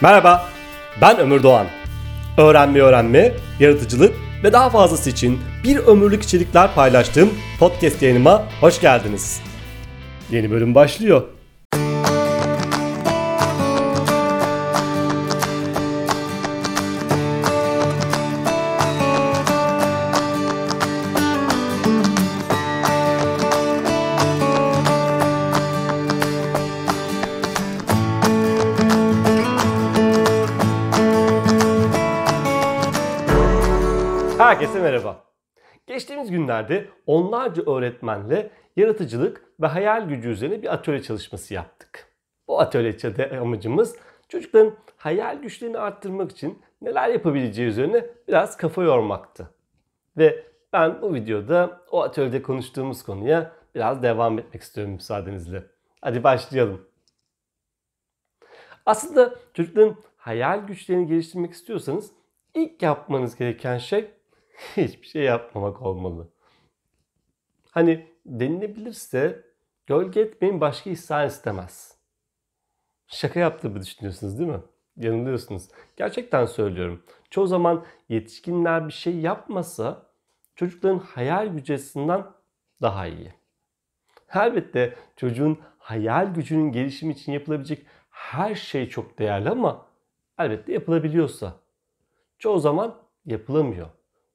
Merhaba, ben Ömür Doğan. Öğrenme öğrenme, yaratıcılık ve daha fazlası için bir ömürlük içerikler paylaştığım podcast yayınıma hoş geldiniz. Yeni bölüm başlıyor. Herkese merhaba. Geçtiğimiz günlerde onlarca öğretmenle yaratıcılık ve hayal gücü üzerine bir atölye çalışması yaptık. Bu atölyede amacımız çocukların hayal güçlerini arttırmak için neler yapabileceği üzerine biraz kafa yormaktı. Ve ben bu videoda o atölyede konuştuğumuz konuya biraz devam etmek istiyorum müsaadenizle. Hadi başlayalım. Aslında çocukların hayal güçlerini geliştirmek istiyorsanız ilk yapmanız gereken şey hiçbir şey yapmamak olmalı. Hani denilebilirse gölge etmeyin başka ihsan istemez. Şaka yaptığımı düşünüyorsunuz değil mi? Yanılıyorsunuz. Gerçekten söylüyorum. Çoğu zaman yetişkinler bir şey yapmasa çocukların hayal gücü açısından daha iyi. Elbette çocuğun hayal gücünün gelişimi için yapılabilecek her şey çok değerli ama elbette yapılabiliyorsa. Çoğu zaman yapılamıyor.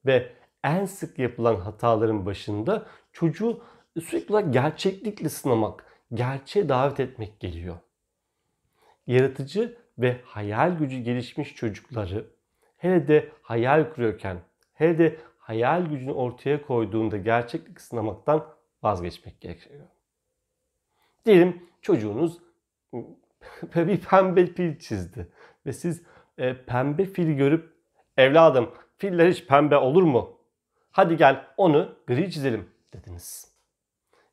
Ve en sık yapılan hataların başında çocuğu sürekli olarak gerçeklikle sınamak, gerçeğe davet etmek geliyor. Yaratıcı ve hayal gücü gelişmiş çocukları hele de hayal kuruyorken, hele de hayal gücünü ortaya koyduğunda gerçeklik sınamaktan vazgeçmek gerekiyor. Diyelim çocuğunuz bir pembe fil çizdi ve siz e, pembe fili görüp evladım filler hiç pembe olur mu? Hadi gel onu gri çizelim dediniz.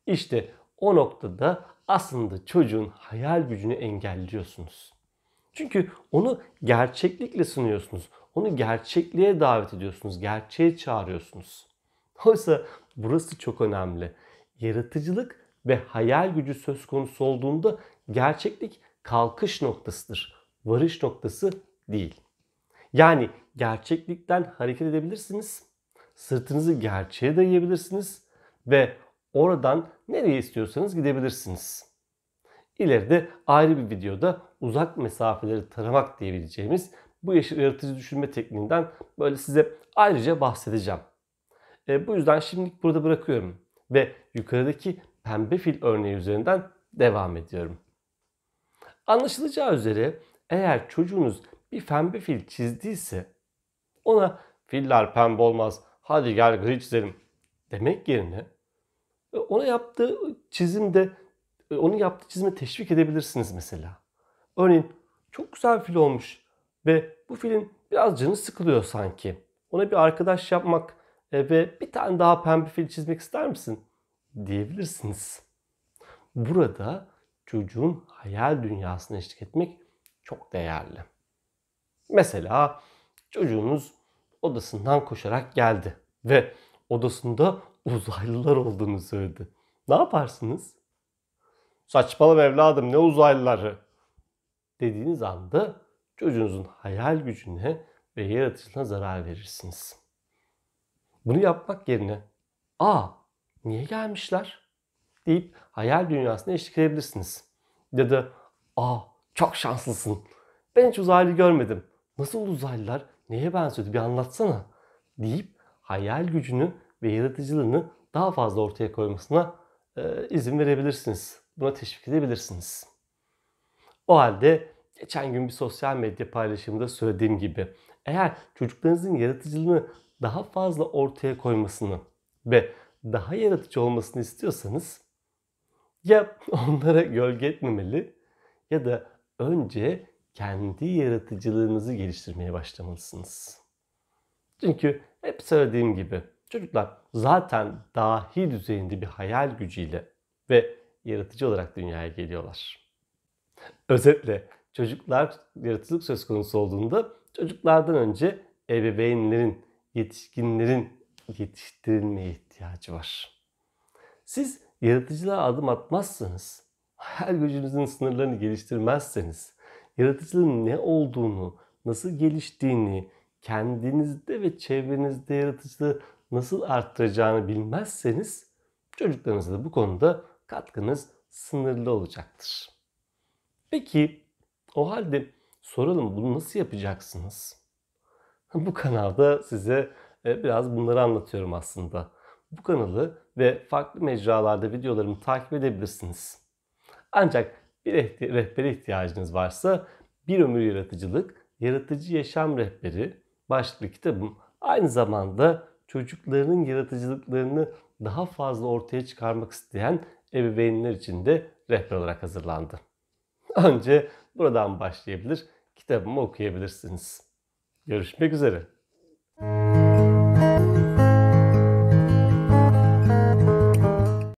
İşte o noktada aslında çocuğun hayal gücünü engelliyorsunuz. Çünkü onu gerçeklikle sunuyorsunuz. Onu gerçekliğe davet ediyorsunuz. Gerçeğe çağırıyorsunuz. Oysa burası çok önemli. Yaratıcılık ve hayal gücü söz konusu olduğunda gerçeklik kalkış noktasıdır. Varış noktası değil. Yani gerçeklikten hareket edebilirsiniz. Sırtınızı gerçeğe dayayabilirsiniz ve oradan nereye istiyorsanız gidebilirsiniz. İleride ayrı bir videoda uzak mesafeleri taramak diyebileceğimiz bu yaratıcı düşünme tekniğinden böyle size ayrıca bahsedeceğim. E, bu yüzden şimdilik burada bırakıyorum ve yukarıdaki pembe fil örneği üzerinden devam ediyorum. Anlaşılacağı üzere eğer çocuğunuz bir pembe fil çizdiyse ona filler pembe olmaz hadi gel gri çizelim demek yerine e, ona yaptığı çizimde e, onun yaptığı çizime teşvik edebilirsiniz mesela. Örneğin çok güzel fil olmuş ve bu filin biraz canı sıkılıyor sanki. Ona bir arkadaş yapmak e, ve bir tane daha pembe fil çizmek ister misin? diyebilirsiniz. Burada çocuğun hayal dünyasına eşlik etmek çok değerli. Mesela çocuğunuz odasından koşarak geldi ve odasında uzaylılar olduğunu söyledi. Ne yaparsınız? Saçmalama evladım ne uzaylıları? Dediğiniz anda çocuğunuzun hayal gücüne ve yaratıcılığına zarar verirsiniz. Bunu yapmak yerine ''Aa niye gelmişler?'' deyip hayal dünyasına eşlik edebilirsiniz. Ya da ''Aa çok şanslısın. Ben hiç uzaylı görmedim. Nasıl uzaylılar? Neye benziyordu bir anlatsana deyip hayal gücünü ve yaratıcılığını daha fazla ortaya koymasına e, izin verebilirsiniz. Buna teşvik edebilirsiniz. O halde geçen gün bir sosyal medya paylaşımında söylediğim gibi eğer çocuklarınızın yaratıcılığını daha fazla ortaya koymasını ve daha yaratıcı olmasını istiyorsanız ya onlara gölge etmemeli ya da önce kendi yaratıcılığınızı geliştirmeye başlamalısınız. Çünkü hep söylediğim gibi çocuklar zaten dahi düzeyinde bir hayal gücüyle ve yaratıcı olarak dünyaya geliyorlar. Özetle çocuklar yaratıcılık söz konusu olduğunda çocuklardan önce ebeveynlerin, yetişkinlerin yetiştirilmeye ihtiyacı var. Siz yaratıcılığa adım atmazsanız, hayal gücünüzün sınırlarını geliştirmezseniz, yaratıcılığın ne olduğunu, nasıl geliştiğini, kendinizde ve çevrenizde yaratıcılığı nasıl arttıracağını bilmezseniz çocuklarınıza da bu konuda katkınız sınırlı olacaktır. Peki o halde soralım bunu nasıl yapacaksınız? Bu kanalda size e, biraz bunları anlatıyorum aslında. Bu kanalı ve farklı mecralarda videolarımı takip edebilirsiniz. Ancak bir rehbere ihtiyacınız varsa Bir Ömür Yaratıcılık, Yaratıcı Yaşam Rehberi başlıklı kitabım aynı zamanda çocuklarının yaratıcılıklarını daha fazla ortaya çıkarmak isteyen ebeveynler için de rehber olarak hazırlandı. Önce buradan başlayabilir, kitabımı okuyabilirsiniz. Görüşmek üzere.